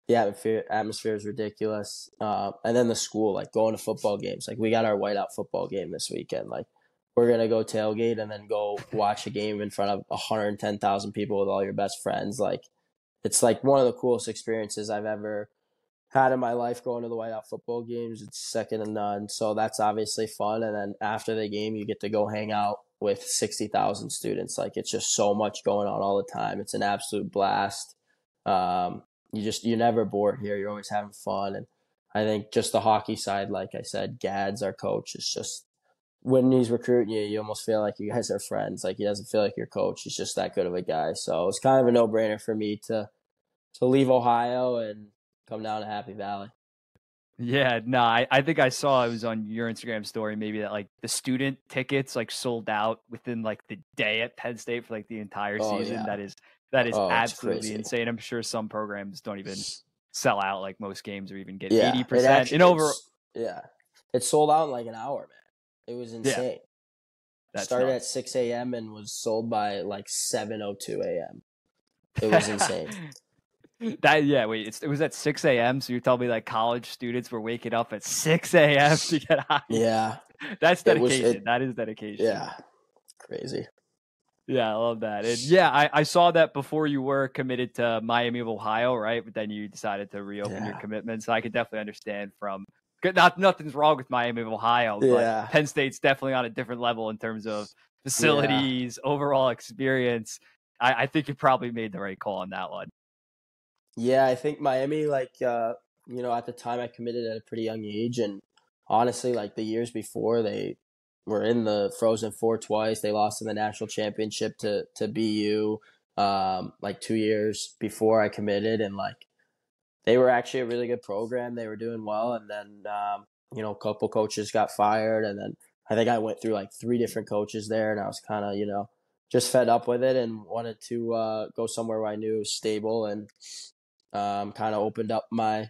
the atmosphere atmosphere is ridiculous. Uh, and then the school, like going to football games. Like we got our whiteout football game this weekend. Like we're gonna go tailgate and then go watch a game in front of 110,000 people with all your best friends. Like it's like one of the coolest experiences I've ever had in my life going to the whiteout football games. It's second to none. So that's obviously fun. And then after the game, you get to go hang out with 60,000 students. Like it's just so much going on all the time. It's an absolute blast. Um, you just, you're never bored here. You're always having fun. And I think just the hockey side, like I said, Gads, our coach, is just when he's recruiting you, you almost feel like you guys are friends. Like he doesn't feel like your coach. He's just that good of a guy. So it's kind of a no brainer for me to to leave Ohio and come down to Happy Valley. Yeah, no, I, I think I saw it was on your Instagram story, maybe that like the student tickets like sold out within like the day at Penn State for like the entire Oh, season. yeah. That is that is Oh, absolutely insane. I'm sure some programs don't even sell out like most games or even get eighty it percent. And over Yeah, it sold out in like an hour, man. It was insane. That's Started nuts. at six a.m. and was sold by like seven o two a.m. It was insane. that yeah, wait, it's, it was at six a.m. So you're telling me like college students were waking up at six a.m. to get high? yeah, That's It was- dedication. it- that is dedication. yeah, crazy. Yeah, I love that. And yeah, I, I saw that before you were committed to Miami of Ohio, right? But then you decided to reopen your commitment. So I could definitely understand from not nothing's wrong with Miami of Ohio, Yeah. Penn State's definitely on a different level in terms of facilities, overall experience. I, I think you probably made the right call on that one. Yeah, I think Miami, like, uh, you know, at the time I committed at a pretty young age. And honestly, like the years before, they were in the Frozen Four twice. They lost in the national championship to, to BU, um, like two years before I committed. And like, they were actually a really good program. They were doing well. And then, um, you know, a couple coaches got fired. And then I think I went through like three different coaches there. And I was kind of, you know, just fed up with it and wanted to uh, go somewhere where I knew it was stable and um, kind of opened up my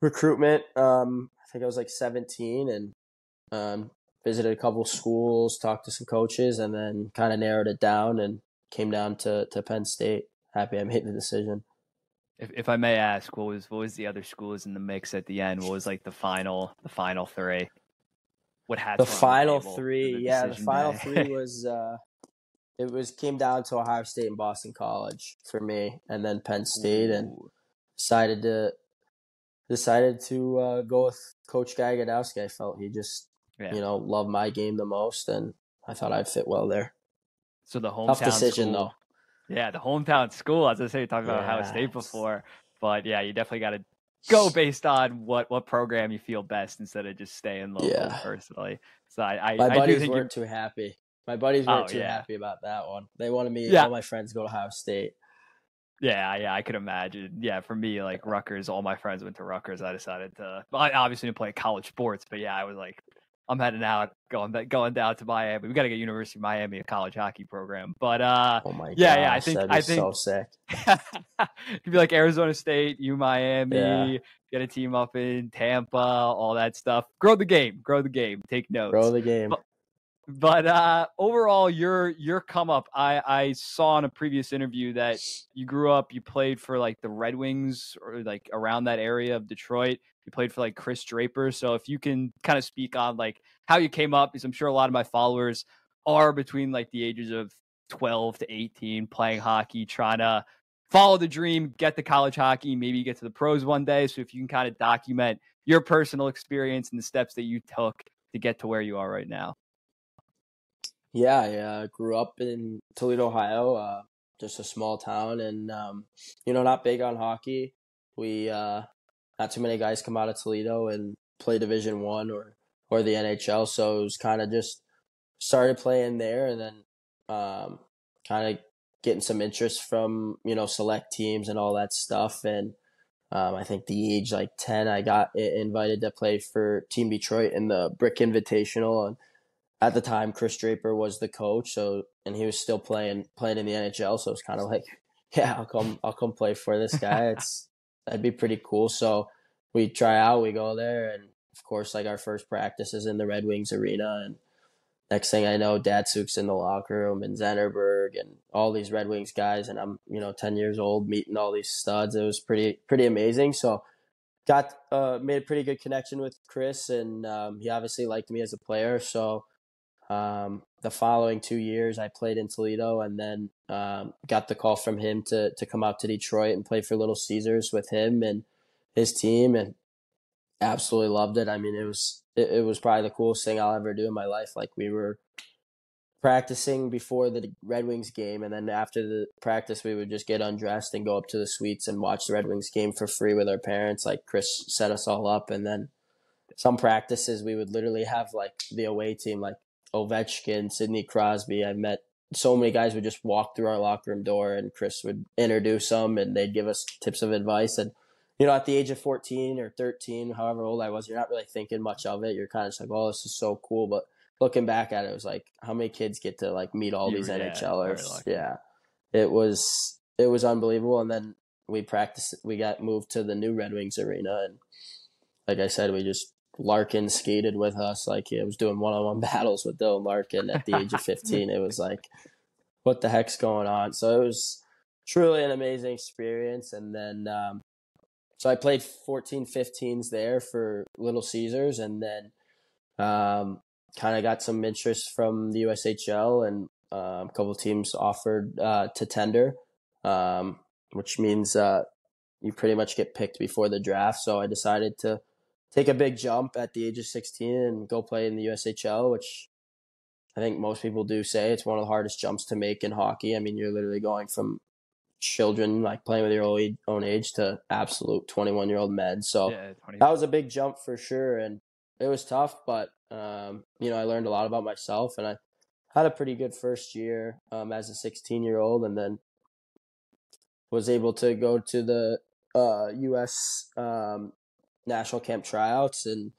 recruitment. Um, I think I was like 17 and um, visited a couple schools, talked to some coaches, and then kind of narrowed it down and came down to, to Penn State. Happy I made the decision. If, if I may ask, what was what was the other schools in the mix at the end? What was like the final the final three? What hats The final for three, the yeah, the final day? three was uh, it was came down to Ohio State and Boston College for me, and then Penn State, and decided to decided to uh, go with Coach Guy Gadowsky. I felt he just Yeah. you know loved my game the most, and I thought I'd fit well there. So the hometown Tough decision school, though. Yeah, the hometown school. As I say, you talked about Ohio Yeah, State before, but yeah, you definitely got to go based on what what program you feel best instead of just staying local. Yeah. Personally, so I I, My I do buddies think weren't too happy. My buddies weren't Oh, too yeah. happy about that one. They wanted me, Yeah. all my friends, go to Ohio State. Yeah, yeah, I could imagine. Yeah, for me, like Rutgers, all my friends went to Rutgers. I decided to. well, I obviously didn't play college sports, but yeah, I was like, I'm heading out, going going down to Miami. We got to get University of Miami a college hockey program. But uh, Oh my Yeah, gosh, yeah, I think- I think- so sick. could be like Arizona State, U Miami, Yeah. get a team up in Tampa, all that stuff. Grow the game, grow the game. Take notes. Grow the game. But- But uh, overall, your your come up. I I saw in a previous interview that you grew up. You played for like the Red Wings or like around that area of Detroit. You played for like Chris Draper. So if you can kind of speak on like how you came up, because I'm sure a lot of my followers are between like the ages of 12 to 18, playing hockey, trying to follow the dream, get to college hockey, maybe get to the pros one day. So if you can kind of document your personal experience and the steps that you took to get to where you are right now. Yeah, I uh, grew up in Toledo, Ohio, uh, just a small town, and um, you know, not big on hockey. We uh, not too many guys come out of Toledo and play Division One or or the NHL, so it was kind of just started playing there, and then um, kind of getting some interest from you know select teams and all that stuff. And um, I think the age like ten, I got invited to play for Team Detroit in the Brick Invitational, and at the time Chris Draper was the coach, so and he was still playing playing in the NHL, so it's kind of like, yeah, I'll come I'll come play for this guy. It's that'd be pretty cool. So we try out, we go there, and of course, like our first practice is in the Red Wings arena, and next thing I know, Datsyuk's in the locker room and Zetterberg and all these Red Wings guys, and I'm you know ten years old meeting all these studs. It was pretty pretty amazing. So got uh, made a pretty good connection with Chris, and um, he obviously liked me as a player. So um, the following two years, I played in Toledo, and then um, got the call from him to to come out to Detroit and play for Little Caesars with him and his team, and absolutely loved it. I mean, it was it, it was probably the coolest thing I'll ever do in my life. Like we were practicing before the Red Wings game, and then after the practice, we would just get undressed and go up to the suites and watch the Red Wings game for free with our parents. Like Chris set us all up, and then some practices we would literally have like the away team, like Ovechkin, Sidney Crosby. I met so many guys would just walk through our locker room door, and Chris would introduce them, and they'd give us tips of advice. And you know, at the age of fourteen or thirteen, however old I was, you're not really thinking much of it. You're kind of just like, "Oh, this is so cool." But looking back at it, it was like, how many kids get to like meet all you these yeah, NHLers? Yeah, it was it was unbelievable. And then we practiced. We got moved to the new Red Wings arena, and like I said, we just Larkin skated with us. Like he was doing one on one battles with Dylan Larkin at the age of 15. It was like, what the heck's going on? So it was truly an amazing experience. And then, um, so I played 14 15s there for Little Caesars and then um, kind of got some interest from the USHL and um, a couple teams offered uh, to tender, um, which means uh, you pretty much get picked before the draft. So I decided to take a big jump at the age of 16 and go play in the USHL, which I think most people do say it's one of the hardest jumps to make in hockey. I mean, you're literally going from children like playing with your own age to absolute 21 year old men. So yeah, that was a big jump for sure. And it was tough, but, um, you know, I learned a lot about myself and I had a pretty good first year um, as a 16 year old and then was able to go to the uh, U.S. Um, national camp tryouts and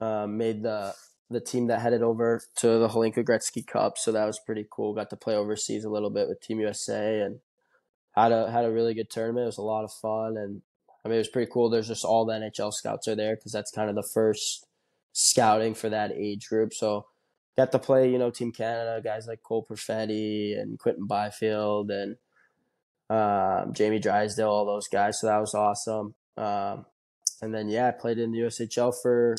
um, made the the team that headed over to the Hlinka Gretzky Cup. So that was pretty cool. Got to play overseas a little bit with Team USA and had a had a really good tournament. It was a lot of fun and I mean it was pretty cool. There's just all the NHL scouts are there because that's kind of the first scouting for that age group. So got to play, you know, Team Canada guys like Cole Perfetti and Quinton Byfield and um, Jamie Drysdale, all those guys. So that was awesome. Um, and then yeah, I played in the USHL for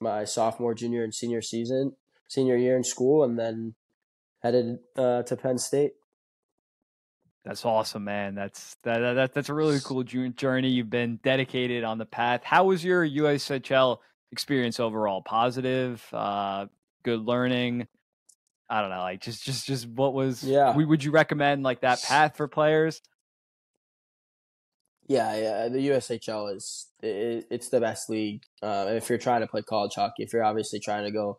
my sophomore, junior, and senior season, senior year in school, and then headed uh, to Penn State. That's awesome, man. That's that, that that's a really cool journey. You've been dedicated on the path. How was your USHL experience overall? Positive, uh, good learning. I don't know, like just just just what was? Yeah. Would you recommend like that path for players? Yeah, yeah. The USHL is it, it's the best league. Uh, if you're trying to play college hockey, if you're obviously trying to go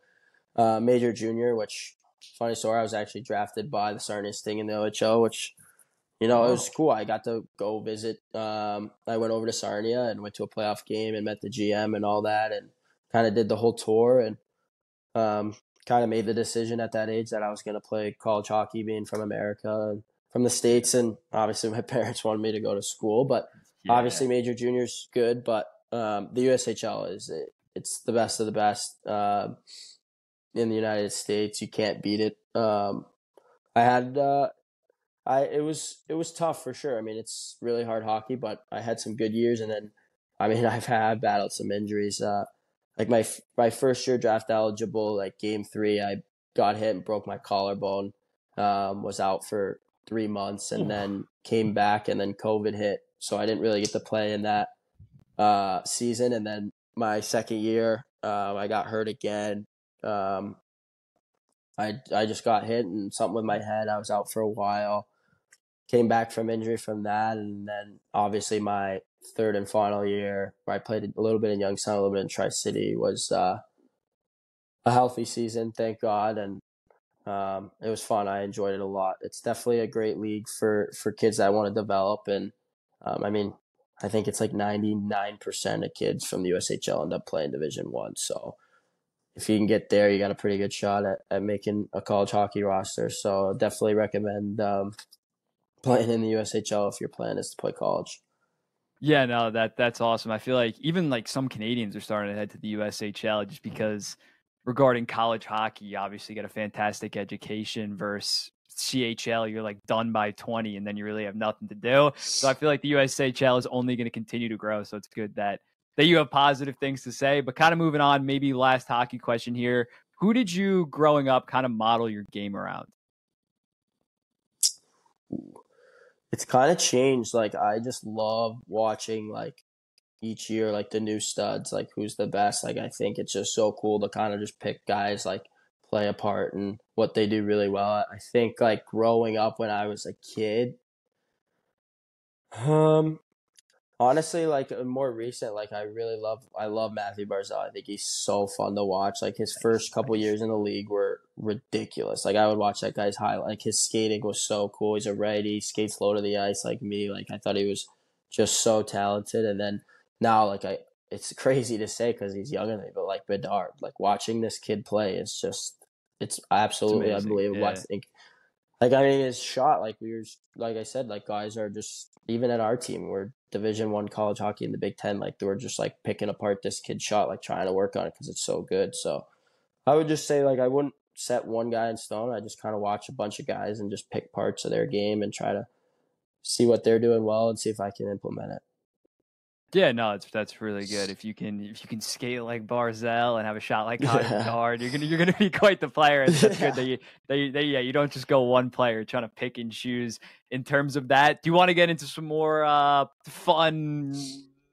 uh, major junior, which funny story, I was actually drafted by the Sarnia Sting in the OHL, which you know, it was cool. I got to go visit. Um, I went over to Sarnia and went to a playoff game and met the GM and all that, and kind of did the whole tour and um, kind of made the decision at that age that I was going to play college hockey, being from America and from the states, and obviously my parents wanted me to go to school, but yeah. obviously major juniors good, but um, the USHL is it, it's the best of the best uh, in the United States. You can't beat it. Um, I had uh, I it was it was tough for sure. I mean, it's really hard hockey, but I had some good years, and then I mean, I've had battled some injuries. Uh, like my my first year draft eligible, like game three, I got hit and broke my collarbone. Um, was out for three months and then came back and then COVID hit. So I didn't really get to play in that uh, season. And then my second year, uh, I got hurt again. Um, I, I just got hit and something with my head. I was out for a while. Came back from injury from that. And then obviously my third and final year where I played a little bit in Youngstown, a little bit in Tri City was uh, a healthy season, thank God. And Um, it was fun. I enjoyed it a lot. It's definitely a great league for for kids that want to develop. And um, I mean, I think it's like ninety nine percent of kids from the USHL end up playing Division One. So if you can get there, you got a pretty good shot at, at making a college hockey roster. So definitely recommend um, playing in the USHL if your plan is to play college. Yeah, no, that that's awesome. I feel like even like some Canadians are starting to head to the USHL just because regarding college hockey, you obviously get a fantastic education versus CHL, you're like done by 20 and then you really have nothing to do. So I feel like the USHL is only going to continue to grow. So it's good that that you have positive things to say. But kind of moving on, maybe last hockey question here. Who did you growing up kind of model your game around? It's kind of changed. Like I just love watching like each year like the new studs, like who's the best. Like I think it's just so cool to kind of just pick guys like play a part and what they do really well. I think like growing up when I was a kid, um, honestly, like uh, more recent, like I really love, I love Matthew Barzal. I think he's so fun to watch. Like his first couple years in the league were ridiculous. Like I would watch that guy's highlight. Like his skating was so cool. He's a righty, skates low to the ice like me. Like I thought he was just so talented. And then now, like I, it's crazy to say because he's younger than me, but like Bedard, like watching this kid play is just, it's absolutely it's unbelievable. Yeah. I think like I mean, his shot, like we were, like I said, like guys are just even at our team, we're Division One college hockey in the Big Ten. Like we're just like picking apart this kid's shot, like trying to work on it because it's so good. So I would just say like I wouldn't set one guy in stone. I just kind of watch a bunch of guys and just pick parts of their game and try to see what they're doing well and see if I can implement it. Yeah, no, it's that's really good. If you can if you can skate like Barzal and have a shot like Connor yeah. you're gonna you're gonna be quite the player. That's yeah. good that you, that you that, yeah you don't just go one player trying to pick and choose in terms of that. Do you want to get into some more uh, fun,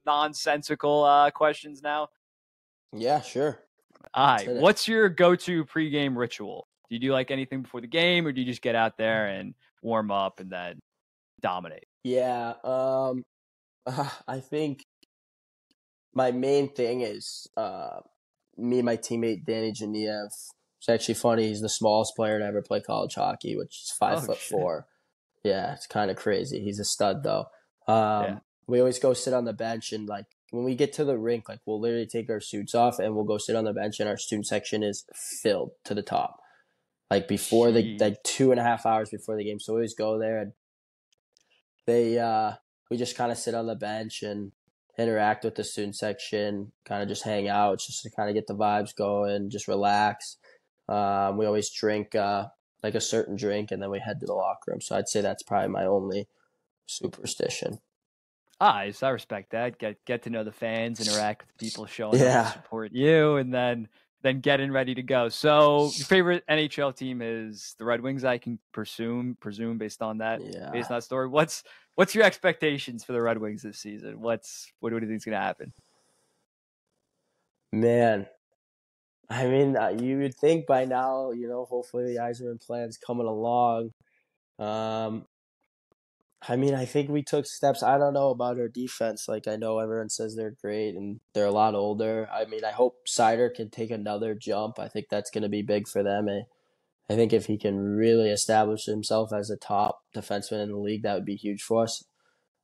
nonsensical uh, questions now? Yeah, sure. All right. What's your go-to pregame ritual? Do you do like anything before the game, or do you just get out there and warm up and then dominate? Yeah, um, uh, I think my main thing is uh, me and my teammate Danny Dzhaniyev. It's actually funny. He's the smallest player to ever play college hockey, which is five oh, foot shit. four. Yeah, it's kind of crazy. He's a stud though. Um, yeah. We always go sit on the bench and like when we get to the rink, like we'll literally take our suits off and we'll go sit on the bench and our student section is filled to the top. Like before Jeez. the like two and a half hours before the game. So we always go there and they uh we just kind of sit on the bench and interact with the student section, kind of just hang out, just to kind of get the vibes going, just relax. Um, we always drink uh, like a certain drink, and then we head to the locker room. So I'd say that's probably my only superstition. Ah, I respect that. Get get to know the fans, interact with people, showing yeah. up support you, and then then getting ready to go. So your favorite NHL team is the Red Wings. I can presume presume based on that yeah. based on that story. What's what's your expectations for the Red Wings this season? What's what do you think's going to happen? Man, I mean, uh, you would think by now, you know, hopefully the Yzerman plan's coming along. Um, I mean, I think we took steps. I don't know about our defense. Like, I know everyone says they're great and they're a lot older. I mean, I hope Seider can take another jump. I think that's going to be big for them. I, I think if he can really establish himself as a top defenseman in the league, that would be huge for us.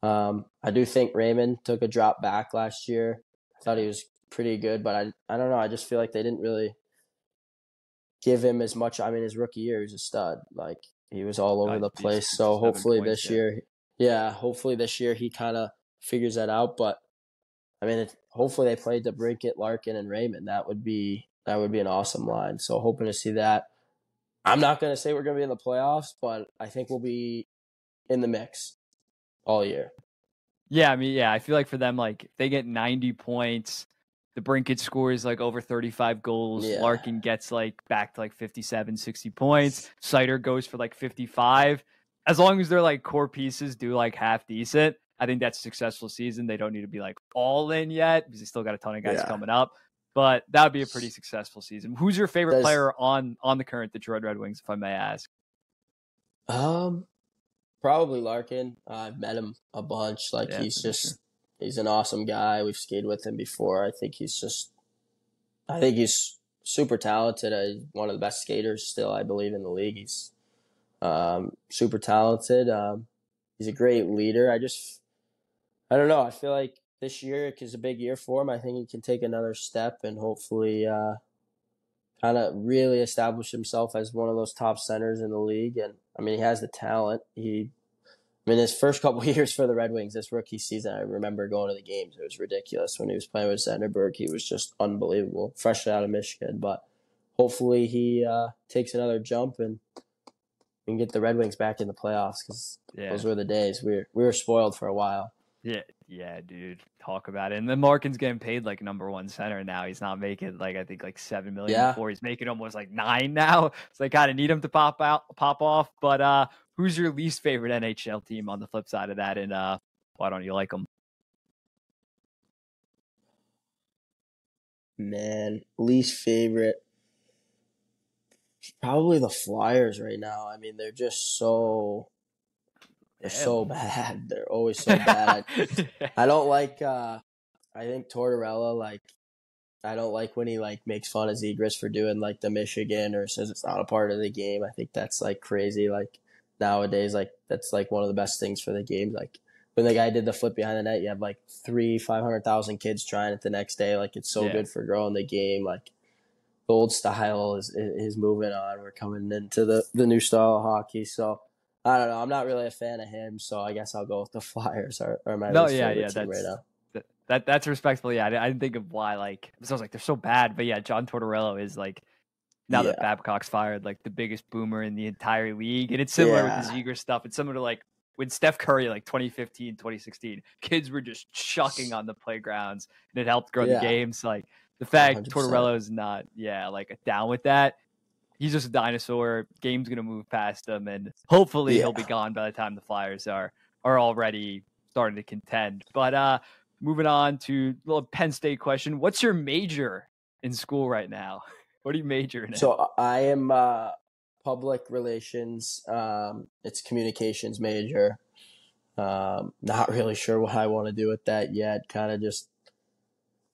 Um, I do think Raymond took a drop back last year. I thought he was pretty good, but I, I don't know. I just feel like they didn't really give him as much. I mean, his rookie year, he was a stud. Like, he was all over the place. So hopefully this year, yeah, hopefully this year he kind of figures that out. But I mean, hopefully they play DeBrincat, Larkin, and Raymond. That would be that would be an awesome line. So hoping to see that. I'm not going to say we're going to be in the playoffs, but I think we'll be in the mix all year. Yeah, I mean, yeah, I feel like for them, like they get 90 points, DeBrincat scores like over 35 goals. Yeah. Larkin gets like back to like 57, 60 points. Seider goes for like 55. As long as their like core pieces do like half decent, I think that's a successful season. They don't need to be like all in yet because they still got a ton of guys yeah. coming up. But that would be a pretty successful season. Who's your favorite player on on the current Detroit Red Wings, if I may ask? Um, probably Larkin. Uh, I've met him a bunch. Like yeah, he's just sure he's an awesome guy. We've skated with him before. I think he's just, I think he's super talented. Uh, one of the best skaters still, I believe, in the league. He's um, super talented. Um, he's a great leader. I just, I don't know. I feel like this year is a big year for him. I think he can take another step and hopefully uh, kind of really establish himself as one of those top centers in the league. And I mean, he has the talent. He, I mean, his first couple years for the Red Wings, this rookie season, I remember going to the games. It was ridiculous when he was playing with Zetterberg. He was just unbelievable, fresh out of Michigan. But hopefully, he uh, takes another jump and we can get the Red Wings back in the playoffs because yeah. those were the days we were, we were spoiled for a while. Yeah, yeah, dude. Talk about it. And then Larkin's getting paid like number one center now. He's not making like I think like seven million yeah. before. He's making almost like nine now. So they kind of need him to pop out, pop off. But uh, who's your least favorite NHL team on the flip side of that? And uh, why don't you like them? Man, least favorite. Probably the Flyers right now. I mean, they're just so they're Damn. so bad. They're always so bad. I don't like. uh I think Tortorella like. I don't like when he like makes fun of Zegras for doing like the Michigan or says it's not a part of the game. I think that's like crazy. Like nowadays, like that's like one of the best things for the game. Like when the guy did the flip behind the net, you have like three, five hundred thousand kids trying it the next day. Like it's so yeah. good for growing the game. Like the old style is is moving on. We're coming into the the new style of hockey. So I don't know. I'm not really a fan of him, so I guess I'll go with the Flyers or, or my no, yeah, yeah, that's, right now. That, that that's respectful. Yeah, I, I, didn't think of why. Like, so I was like, they're so bad, but yeah, John Tortorella is like now yeah. that Babcock's fired, like the biggest boomer in the entire league, and it's similar yeah. with the Zegras stuff. It's similar to like when Steph Curry, like 2015, 2016, kids were just chucking on the playgrounds, and it helped grow yeah. the games. Like the fact 100%. Tortorella is not, yeah, like down with that he's just a dinosaur. Game's gonna move past him, and hopefully he'll be gone by the time the Flyers are are already starting to contend. But uh, moving on to a little Penn State question: What's your major in school right now? What are you majoring in? So I am uh, public relations. Um, it's communications major. Um, not really sure what I want to do with that yet. Kind of just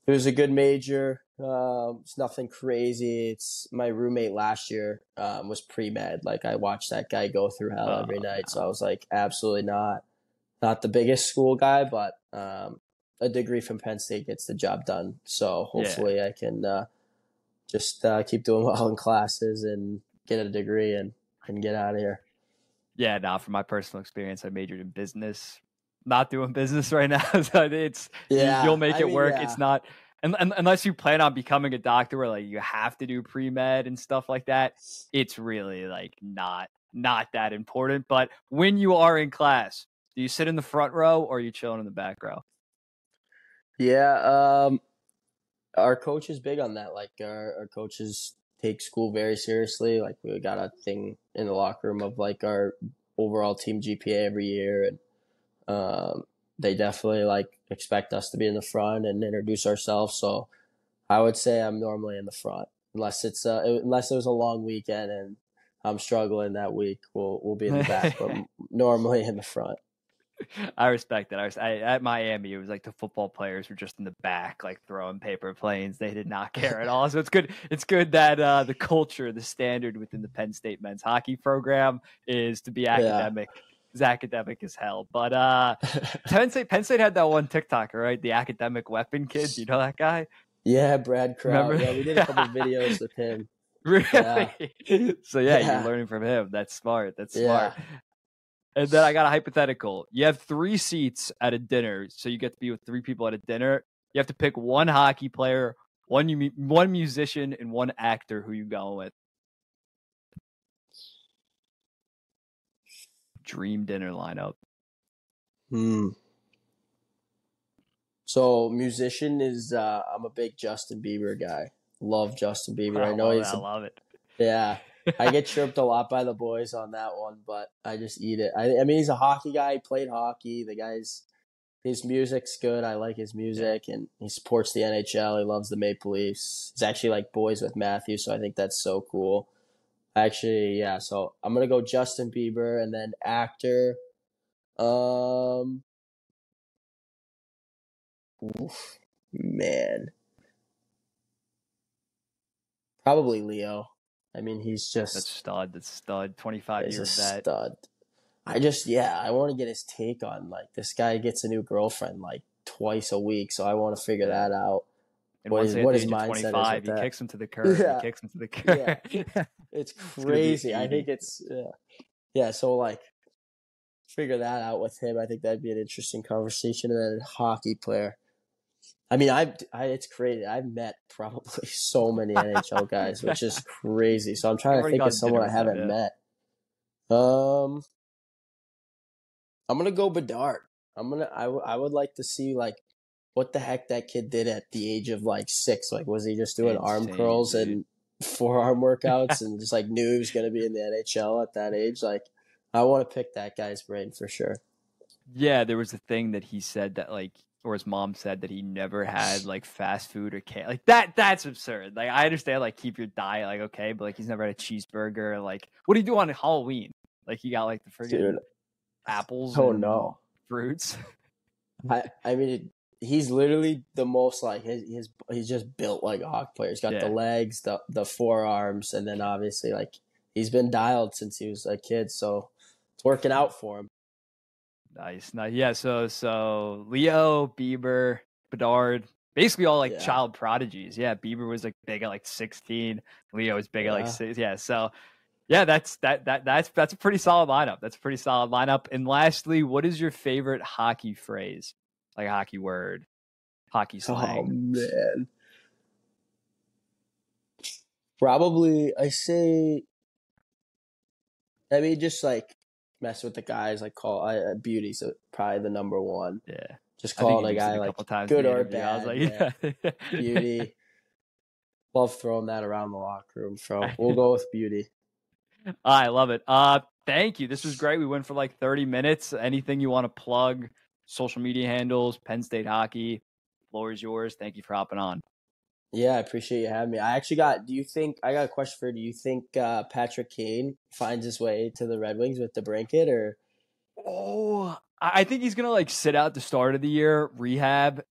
it was a good major. Um, it's nothing crazy. It's my roommate last year um, was pre med. Like I watched that guy go through hell oh, every night. So I was like, absolutely not, not the biggest school guy, but um, a degree from Penn State gets the job done. So hopefully yeah. I can uh, just uh, keep doing well in classes and get a degree and and get out of here. Yeah, now from my personal experience, I majored in business. Not doing business right now, so it's yeah, you'll make it I mean, work. Yeah. It's not and, and, unless you plan on becoming a doctor where like you have to do pre-med and stuff like that it's really like not not that important but when you are in class do you sit in the front row or are you chilling in the back row yeah um our coach is big on that like our, our coaches take school very seriously like we got a thing in the locker room of like our overall team gpa every year and um they definitely like expect us to be in the front and introduce ourselves. So I would say I'm normally in the front, unless it's uh, unless it was a long weekend and I'm struggling that week. We'll we'll be in the back, but normally in the front. I respect that. I, was, I at Miami, it was like the football players were just in the back, like throwing paper planes. They did not care at all. So it's good. It's good that uh, the culture, the standard within the Penn State men's hockey program is to be academic. Yeah is academic as hell. But uh, Penn State, Penn State had that one TikToker, right? The academic weapon kid. You know that guy? Yeah, Brad Crow. Yeah, we did a couple videos with him. Really? Yeah. so yeah, yeah, you're learning from him. That's smart. That's smart. And then I got a hypothetical. You have three seats at a dinner, so you get to be with three people at a dinner. You have to pick one hockey player, one you one musician, and one actor. Who you going with? dream dinner lineup? Hmm. So musician is uh I'm a big Justin Bieber guy. Love Justin Bieber. I, I know he's it. I love it. Yeah. I get chirped a lot by the boys on that one, but I just eat it. I, I mean, he's a hockey guy. He played hockey. The guy's his music's good. I like his music, and he supports the NHL. He loves the Maple Leafs. He's actually like boys with Matthew, so I think that's so cool. Actually, yeah. So I'm gonna go Justin Bieber and then actor. Um, oof, man, Probably Leo. I mean, he's just That's stud. That's stud. Twenty five years vet. stud. I just yeah, I want to get his take on like this guy gets a new girlfriend like twice a week, so I want to figure that out. And what his- what his mindset is 25, with he kicks him to the curb. Yeah. He kicks him to the curb. Yeah. It's crazy. I think it's yeah. Yeah, so like figure that out with him. I think that'd be an interesting conversation. And then a hockey player. I mean, I've I, it's crazy. I've met probably so many NHL guys, which is crazy. So I'm trying to think of someone I dinner with them, haven't met. Um, I'm gonna go Bedard. I'm gonna. I, w- I would like to see like what the heck that kid did at the age of like six. Like, was he just doing arm curls dude. and forearm workouts and just like knew he was gonna be in the NHL at that age? Like, I want to pick that guy's brain for sure. Yeah, there was a thing that he said that like, or his mom said that he never had like fast food or can like that. That's absurd. Like I understand like keep your diet like okay, but like he's never had a cheeseburger. Like what do you do on Halloween? Like he got like the friggin' apples. Oh no. fruits. I I mean, he's literally the most like his, his he's just built like a hockey player. He's got Yeah. the legs, the the forearms, and then obviously like he's been dialed since he was a kid, so it's working out for him. Nice, nice. Yeah. So so Leo, Bieber, Bedard, basically all like Yeah. child prodigies. Yeah, Bieber was like big at like sixteen. Leo was big at like Yeah. six. Yeah. So yeah, that's that that that's that's a pretty solid lineup. That's a pretty solid lineup. And lastly, what is your favorite hockey phrase? Like a hockey word, hockey slang. Oh slang. man, probably I say. I mean, just like mess with the guys. Like call I, uh, beauty's uh, probably the number one. yeah. Just call a guy a like couple times good or interview. I was bad, like, yeah. beauty. Love throwing that around the locker room. So we'll go with beauty. I love it. Uh, thank you. This was great. We went for like 30 minutes. Anything you want to plug? Social media handles, Penn State hockey. Floor is yours. Thank you for hopping on. Yeah, I appreciate you having me. I actually got. Do you think I got a question for? you. Do you think uh, Patrick Kane finds his way to the Red Wings with DeBrincat, or Oh, I think he's gonna like sit out the start of the year, rehab,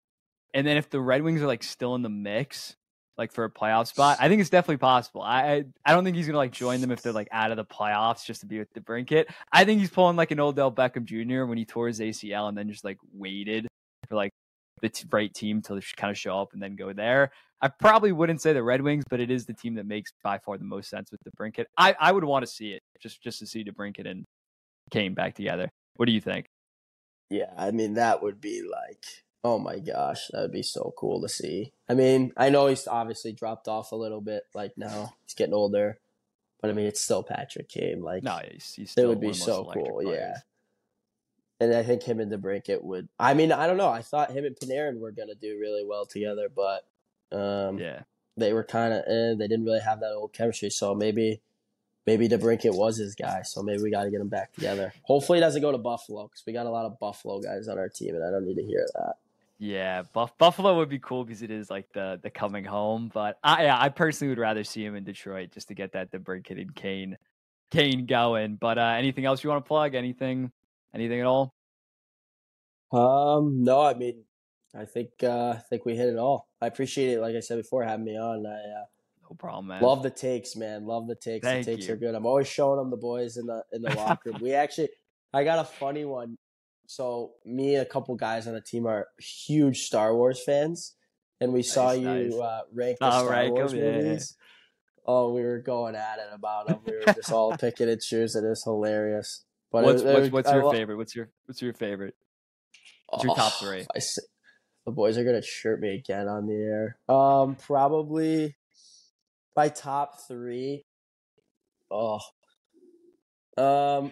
and then if the Red Wings are like still in the mix, like for a playoff spot, I think it's definitely possible. I I, don't think he's gonna like join them if they're like out of the playoffs just to be with DeBrincat. I think he's pulling like an Odell Beckham Jr. when he tore his ACL and then just like waited for like the t- right team to kind of show up and then go there. I probably wouldn't say the Red Wings, but it is the team that makes by far the most sense with DeBrincat. I I would want to see it just just to see DeBrincat and Kane back together. What do you think? yeah? I mean, that would be like, oh my gosh, that would be so cool to see. I mean, I know he's obviously dropped off a little bit. Like now, he's getting older, but I mean, it's still Patrick Kane. Like, No, he's, he's it would be of the most so cool. players. Yeah. And I think him and DeBrincat would. I mean, I don't know. I thought him and Panarin were gonna do really well together, but um, Yeah. they were kind of eh, they didn't really have that old chemistry. So maybe maybe DeBrincat was his guy. So maybe we got to get them back together. Hopefully, he doesn't go to Buffalo because we got a lot of Buffalo guys on our team, and I don't need to hear that. Yeah, Buff- Buffalo would be cool because it is like the the coming home. But I yeah, I personally would rather see him in Detroit just to get that DeBrincat and Kane Kane going. But uh, anything else you want to plug? Anything anything at all? Um, no, I mean, I think uh, I think we hit it all. I appreciate it. Like I said before, having me on. I uh, No problem, man. love the takes, man. Love the takes. Thank the takes you. are good. I'm always showing them the boys in the in the locker room. We actually, I got a funny one. So me and a couple guys on the team are huge Star Wars fans, and we saw you nice. Uh, rank the Star Wars yeah, movies. Oh, we were going at it about them. We were just all picking and choosing. It was hilarious. But what's what's, what's your favorite? What's your what's your favorite? What's your top three? I s- the boys are gonna chirp me again on the air. Um, probably my top three. Oh, um.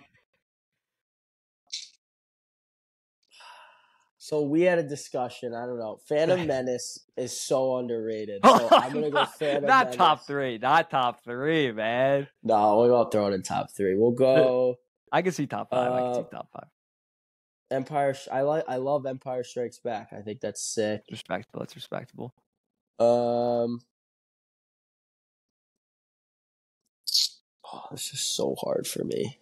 So we had a discussion. I don't know. Phantom Menace is so underrated. So I'm gonna go Phantom not Menace. top three, not top three, man. No, we won't throw it in top three. We'll go I can see top five. I can see Uh, top five. Empire. I like. I love Empire Strikes Back. I think that's sick. Respectable. It's respectable. Um. Oh, this is so hard for me.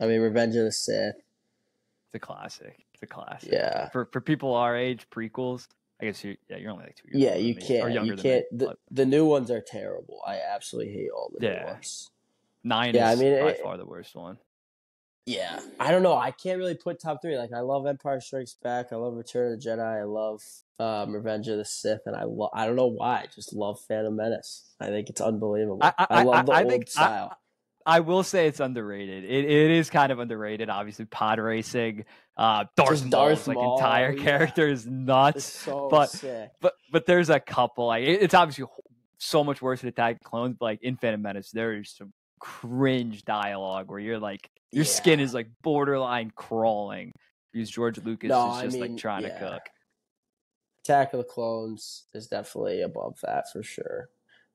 I mean, Revenge of the Sith. It's a classic. It's a classic. Yeah. For for people our age, prequels. I guess you yeah you're only like two years. Yeah, you me, or can't. younger You can't. The, the new ones are terrible. I absolutely hate all the Yeah. new ones. nine Yeah, I mean, by it- far the worst one. Yeah, I don't know. I can't really put top three. Like, I love Empire Strikes Back. I love Return of the Jedi. I love um, Revenge of the Sith, and I love. I don't know why. I just love Phantom Menace. I think it's unbelievable. I- I, I- love the I old think- style. I will say it's underrated. It it is kind of underrated. Obviously, pod racing. Uh, Darth Just Maul's Darth like Maul, entire yeah. character is nuts. so but- sick. But but there's a couple. Like it- it's obviously so much worse than Attack of the Clones. But like in Phantom Menace, there is some cringe dialogue where you're like your skin is like borderline crawling because George Lucas No, is I just mean, like trying yeah. to cook. Attack of the Clones is definitely above that for sure.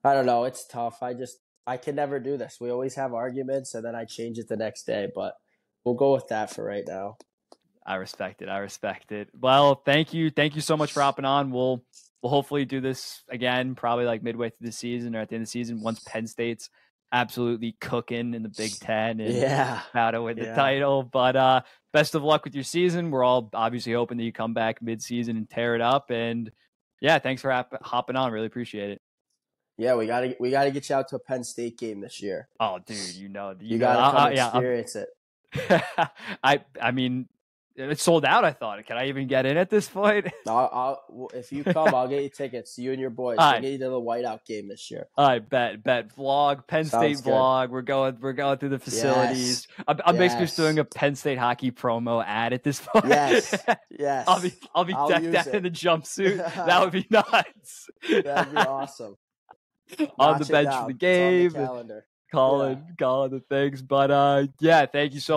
I don't know. It's tough. I just I can never do this. We always have arguments, and then I change it the next day. But we'll go with that for right now. I respect it. I respect it. Well, thank you. Thank you so much for hopping on. We'll we'll hopefully do this again, probably like midway through the season or at the end of the season once Penn State's absolutely cooking in the Big Ten and Yeah. about to win the Yeah. title. But uh best of luck with your season. We're all obviously hoping that you come back mid season and tear it up. And yeah, thanks for hop- hopping on. Really appreciate it. Yeah, we gotta we gotta get you out to a Penn State game this year. Oh, dude, you know, you, You, know, gotta come I- yeah, I'm- experience it. I I mean, it's sold out. I thought. Can I even get in at this point? I'll, I'll, if you come, I'll get you tickets. You and your boys. I'll right. get you to the whiteout game this year. I bet, bet vlog, Penn Sounds State good. vlog. We're going, we're going through the facilities. I'm, I'm basically just doing a Penn State hockey promo ad at this point. Yes. Yes, I'll be, I'll be I'll decked out in the jumpsuit. that would be nuts. that'd be awesome. on the bench down. for the It's on game, calendar. calling, calling the things. But uh, yeah, thank you so.